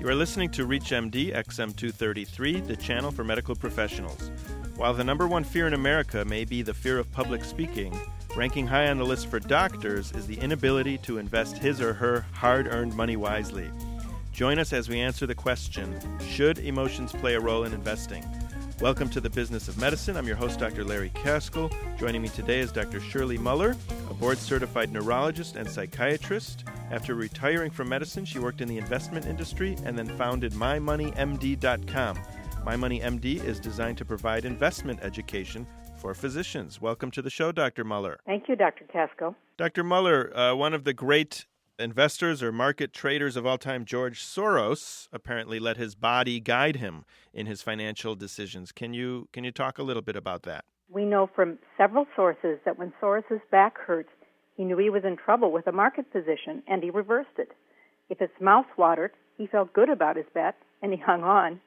You are listening to ReachMD XM233, the channel for medical professionals. While the number one fear in America may be the fear of public speaking, ranking high on the list for doctors is the inability to invest his or her hard earned money wisely. Join us as we answer the question Should emotions play a role in investing? Welcome to the Business of Medicine. I'm your host, Dr. Larry Kaskel. Joining me today is Dr. Shirley Muller, a board certified neurologist and psychiatrist. After retiring from medicine, she worked in the investment industry and then founded MyMoneyMD.com. MyMoneyMD is designed to provide investment education for physicians. Welcome to the show, Dr. Muller. Thank you, Dr. Kaskel. Dr. Muller, uh, one of the great investors or market traders of all time, George Soros, apparently let his body guide him in his financial decisions. Can you can you talk a little bit about that? We know from several sources that when Soros's back hurt, he knew he was in trouble with a market position and he reversed it. If his mouth watered, he felt good about his bet and he hung on.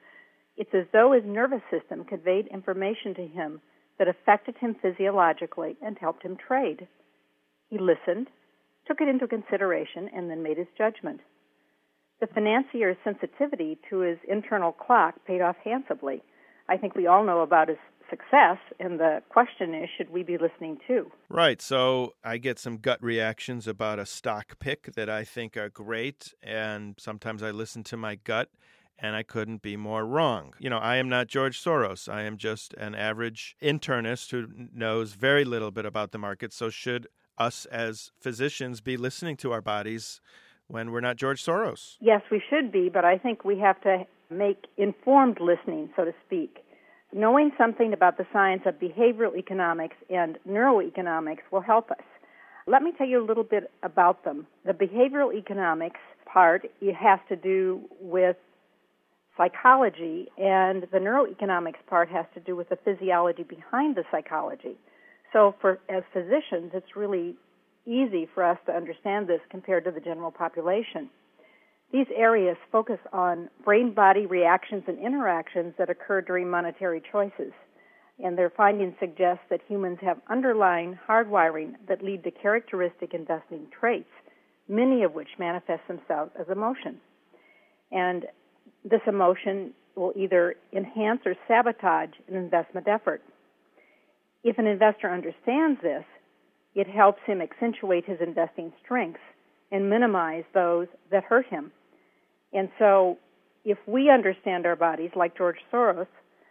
It's as though his nervous system conveyed information to him that affected him physiologically and helped him trade. He listened, took it into consideration, and then made his judgment. The financier's sensitivity to his internal clock paid off handsomely. I think we all know about his success, and the question is should we be listening too? Right. So I get some gut reactions about a stock pick that I think are great, and sometimes I listen to my gut. And I couldn't be more wrong. You know, I am not George Soros. I am just an average internist who knows very little bit about the market. So, should us as physicians be listening to our bodies when we're not George Soros? Yes, we should be, but I think we have to make informed listening, so to speak. Knowing something about the science of behavioral economics and neuroeconomics will help us. Let me tell you a little bit about them. The behavioral economics part it has to do with psychology, and the neuroeconomics part has to do with the physiology behind the psychology. So, for as physicians, it's really easy for us to understand this compared to the general population. These areas focus on brain body reactions and interactions that occur during monetary choices. And their findings suggest that humans have underlying hardwiring that lead to characteristic investing traits, many of which manifest themselves as emotion. And this emotion will either enhance or sabotage an investment effort. If an investor understands this, it helps him accentuate his investing strengths and minimize those that hurt him. And so, if we understand our bodies, like George Soros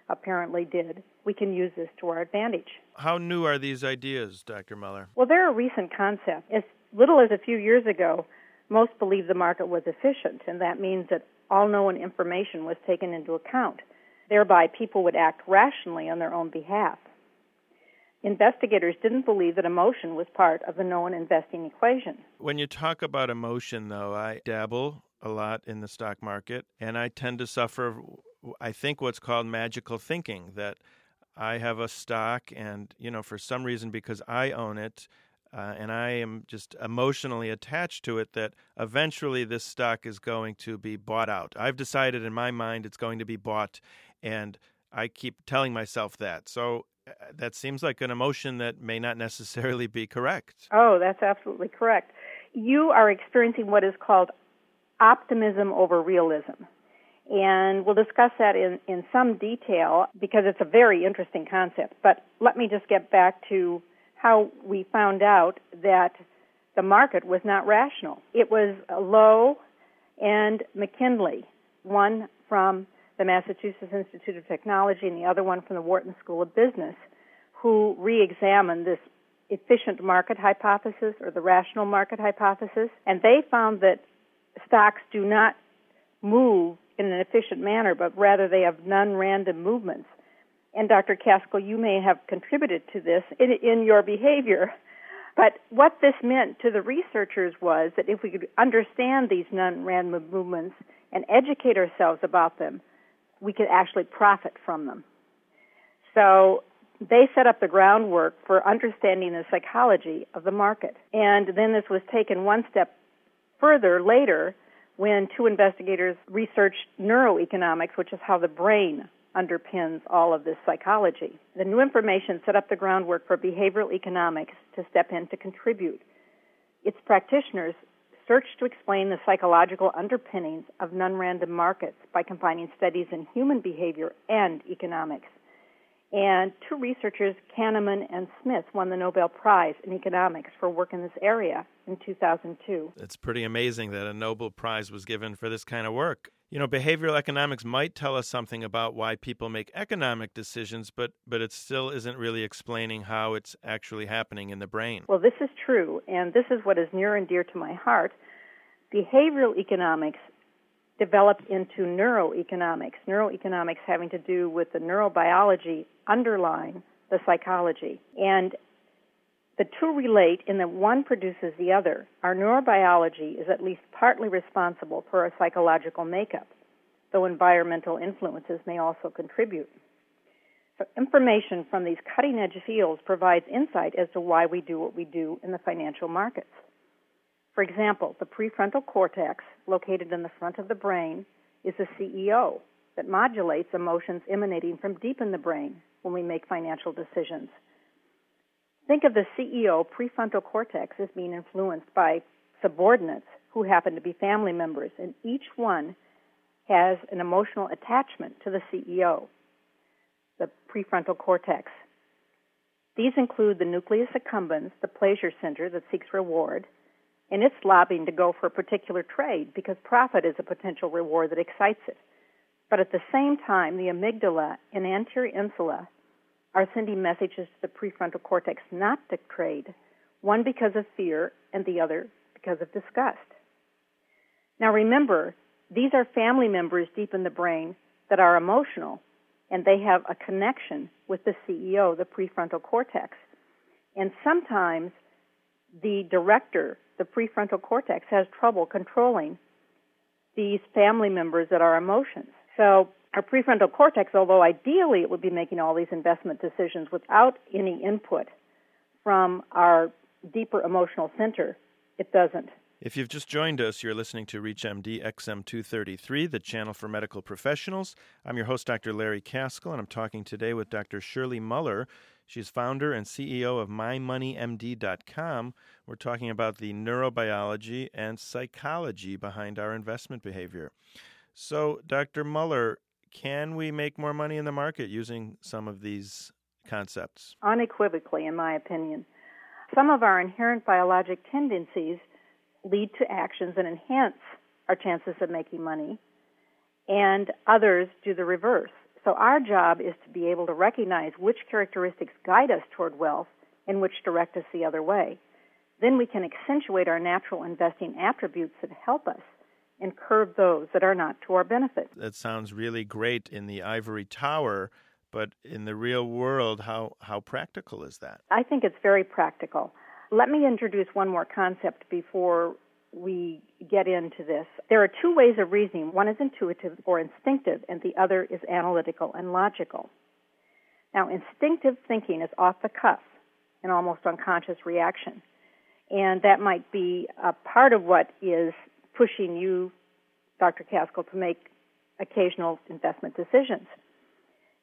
apparently did, we can use this to our advantage. How new are these ideas, Dr. Muller? Well, they're a recent concept. As little as a few years ago, most believed the market was efficient, and that means that all known information was taken into account. Thereby, people would act rationally on their own behalf. Investigators didn't believe that emotion was part of the known investing equation. When you talk about emotion, though, I dabble a lot in the stock market, and I tend to suffer, I think, what's called magical thinking that I have a stock, and, you know, for some reason, because I own it, uh, and I am just emotionally attached to it that eventually this stock is going to be bought out. I've decided in my mind it's going to be bought, and I keep telling myself that. So uh, that seems like an emotion that may not necessarily be correct. Oh, that's absolutely correct. You are experiencing what is called optimism over realism. And we'll discuss that in, in some detail because it's a very interesting concept. But let me just get back to how we found out that the market was not rational. It was Lo and MacKinlay, one from the Massachusetts Institute of Technology and the other one from the Wharton School of Business, who re examined this efficient market hypothesis or the rational market hypothesis. And they found that stocks do not move in an efficient manner, but rather they have non random movements. And Dr. Kaskel, you may have contributed to this in, in your behavior. But what this meant to the researchers was that if we could understand these non random movements and educate ourselves about them, we could actually profit from them. So they set up the groundwork for understanding the psychology of the market. And then this was taken one step further later when two investigators researched neuroeconomics, which is how the brain underpins all of this psychology. The new information set up the groundwork for behavioral economics to step in to contribute. Its practitioners searched to explain the psychological underpinnings of non random markets by combining studies in human behavior and economics. And two researchers, Kahneman and Smith, won the Nobel Prize in Economics for work in this area in 2002. It's pretty amazing that a Nobel Prize was given for this kind of work. You know, behavioral economics might tell us something about why people make economic decisions, but but it still isn't really explaining how it's actually happening in the brain. Well, this is true, and this is what is near and dear to my heart. Behavioral economics developed into neuroeconomics, neuroeconomics having to do with the neurobiology underlying the psychology. And the two relate in that one produces the other. Our neurobiology is at least partly responsible for our psychological makeup, though environmental influences may also contribute. So, information from these cutting edge fields provides insight as to why we do what we do in the financial markets. For example, the prefrontal cortex, located in the front of the brain, is the CEO that modulates emotions emanating from deep in the brain when we make financial decisions. Think of the CEO prefrontal cortex as being influenced by subordinates who happen to be family members, and each one has an emotional attachment to the CEO, the prefrontal cortex. These include the nucleus accumbens, the pleasure center that seeks reward, and it's lobbying to go for a particular trade because profit is a potential reward that excites it. But at the same time, the amygdala and anterior insula are sending messages to the prefrontal cortex not to trade, one because of fear and the other because of disgust. Now remember, these are family members deep in the brain that are emotional and they have a connection with the CEO, the prefrontal cortex. And sometimes the director, the prefrontal cortex, has trouble controlling these family members that are emotions. So our prefrontal cortex, although ideally it would be making all these investment decisions without any input from our deeper emotional center, it doesn't. If you've just joined us, you're listening to ReachMD XM233, the channel for medical professionals. I'm your host, Dr. Larry Kaskel, and I'm talking today with Dr. Shirley Muller. She's founder and CEO of MyMoneyMD.com. We're talking about the neurobiology and psychology behind our investment behavior. So, Dr. Muller, can we make more money in the market using some of these concepts? Unequivocally, in my opinion. Some of our inherent biologic tendencies lead to actions that enhance our chances of making money, and others do the reverse. So, our job is to be able to recognize which characteristics guide us toward wealth and which direct us the other way. Then we can accentuate our natural investing attributes that help us and curb those that are not to our benefit. That sounds really great in the ivory tower, but in the real world, how, how practical is that? I think it's very practical. Let me introduce one more concept before we get into this. There are two ways of reasoning one is intuitive or instinctive, and the other is analytical and logical. Now, instinctive thinking is off the cuff, an almost unconscious reaction. And that might be a part of what is pushing you, Dr. Kaskel, to make occasional investment decisions.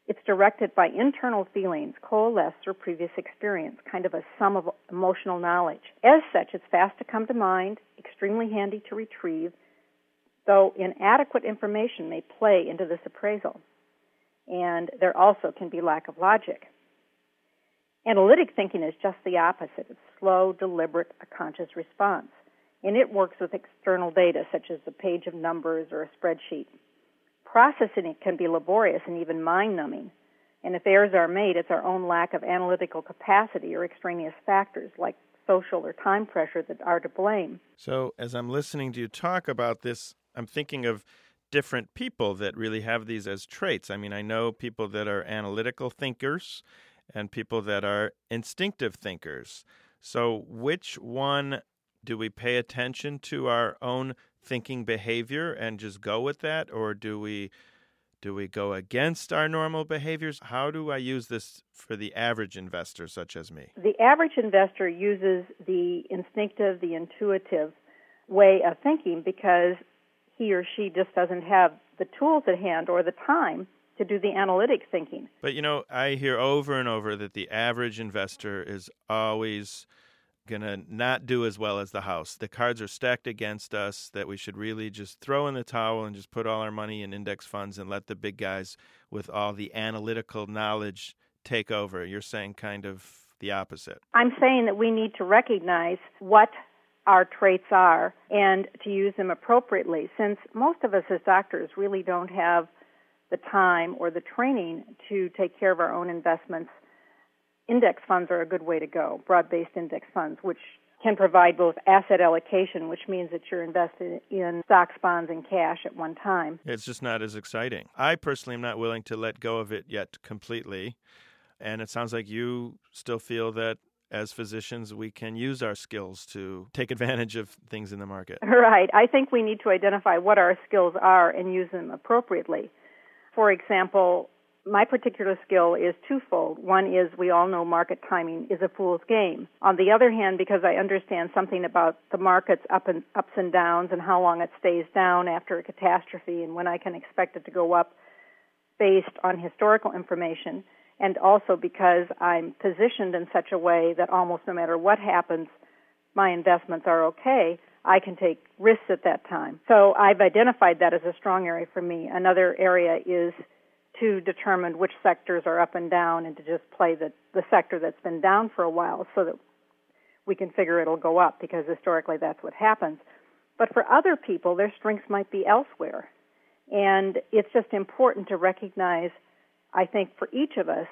It's directed by internal feelings coalesced through previous experience, kind of a sum of emotional knowledge. As such, it's fast to come to mind, extremely handy to retrieve, though inadequate information may play into this appraisal. And there also can be lack of logic. Analytic thinking is just the opposite. It's slow, deliberate, a conscious response and it works with external data such as a page of numbers or a spreadsheet. Processing it can be laborious and even mind numbing. And if errors are made, it's our own lack of analytical capacity or extraneous factors like social or time pressure that are to blame. So, as I'm listening to you talk about this, I'm thinking of different people that really have these as traits. I mean, I know people that are analytical thinkers and people that are instinctive thinkers. So, which one do we pay attention to our own thinking behavior and just go with that or do we do we go against our normal behaviors? How do i use this for the average investor such as me? The average investor uses the instinctive the intuitive way of thinking because he or she just doesn't have the tools at hand or the time to do the analytic thinking. But you know i hear over and over that the average investor is always going to not do as well as the house. The cards are stacked against us that we should really just throw in the towel and just put all our money in index funds and let the big guys with all the analytical knowledge take over. You're saying kind of the opposite. I'm saying that we need to recognize what our traits are and to use them appropriately since most of us as doctors really don't have the time or the training to take care of our own investments index funds are a good way to go, broad based index funds, which can provide both asset allocation, which means that you're invested in stocks, bonds, and cash at one time. It's just not as exciting. I personally am not willing to let go of it yet completely. And it sounds like you still feel that as physicians, we can use our skills to take advantage of things in the market. Right. I think we need to identify what our skills are and use them appropriately. For example, my particular skill is twofold. One is we all know market timing is a fool's game. On the other hand, because I understand something about the market's up and ups and downs and how long it stays down after a catastrophe and when I can expect it to go up based on historical information, and also because I'm positioned in such a way that almost no matter what happens, my investments are okay. I can take risks at that time. So I've identified that as a strong area for me. Another area is to determine which sectors are up and down and to just play the, the sector that's been down for a while so that we can figure it'll go up because historically that's what happens. But for other people, their strengths might be elsewhere. And it's just important to recognize, I think, for each of us,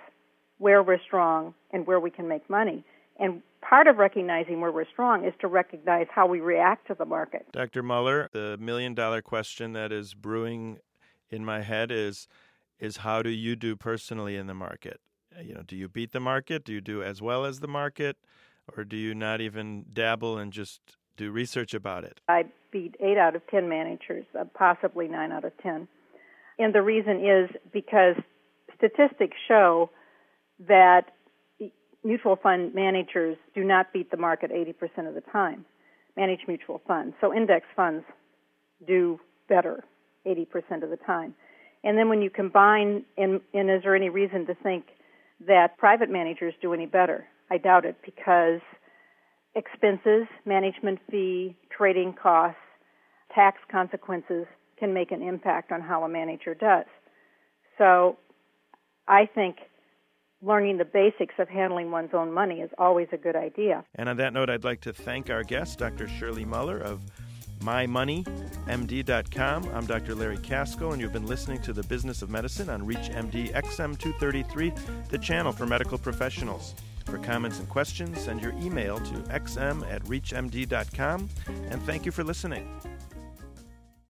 where we're strong and where we can make money. And part of recognizing where we're strong is to recognize how we react to the market. Dr. Muller, the million dollar question that is brewing in my head is is how do you do personally in the market? Uh, you know, do you beat the market? Do you do as well as the market? Or do you not even dabble and just do research about it? I beat eight out of 10 managers, uh, possibly nine out of 10. And the reason is because statistics show that mutual fund managers do not beat the market 80% of the time, manage mutual funds. So index funds do better 80% of the time. And then when you combine, and, and is there any reason to think that private managers do any better? I doubt it because expenses, management fee, trading costs, tax consequences can make an impact on how a manager does. So I think learning the basics of handling one's own money is always a good idea. And on that note, I'd like to thank our guest, Dr. Shirley Muller of mymoneymd.com. I'm Dr. Larry Kaskel, and you've been listening to The Business of Medicine on ReachMD XM233, the channel for medical professionals. For comments and questions, send your email to xm at reachmd.com, and thank you for listening.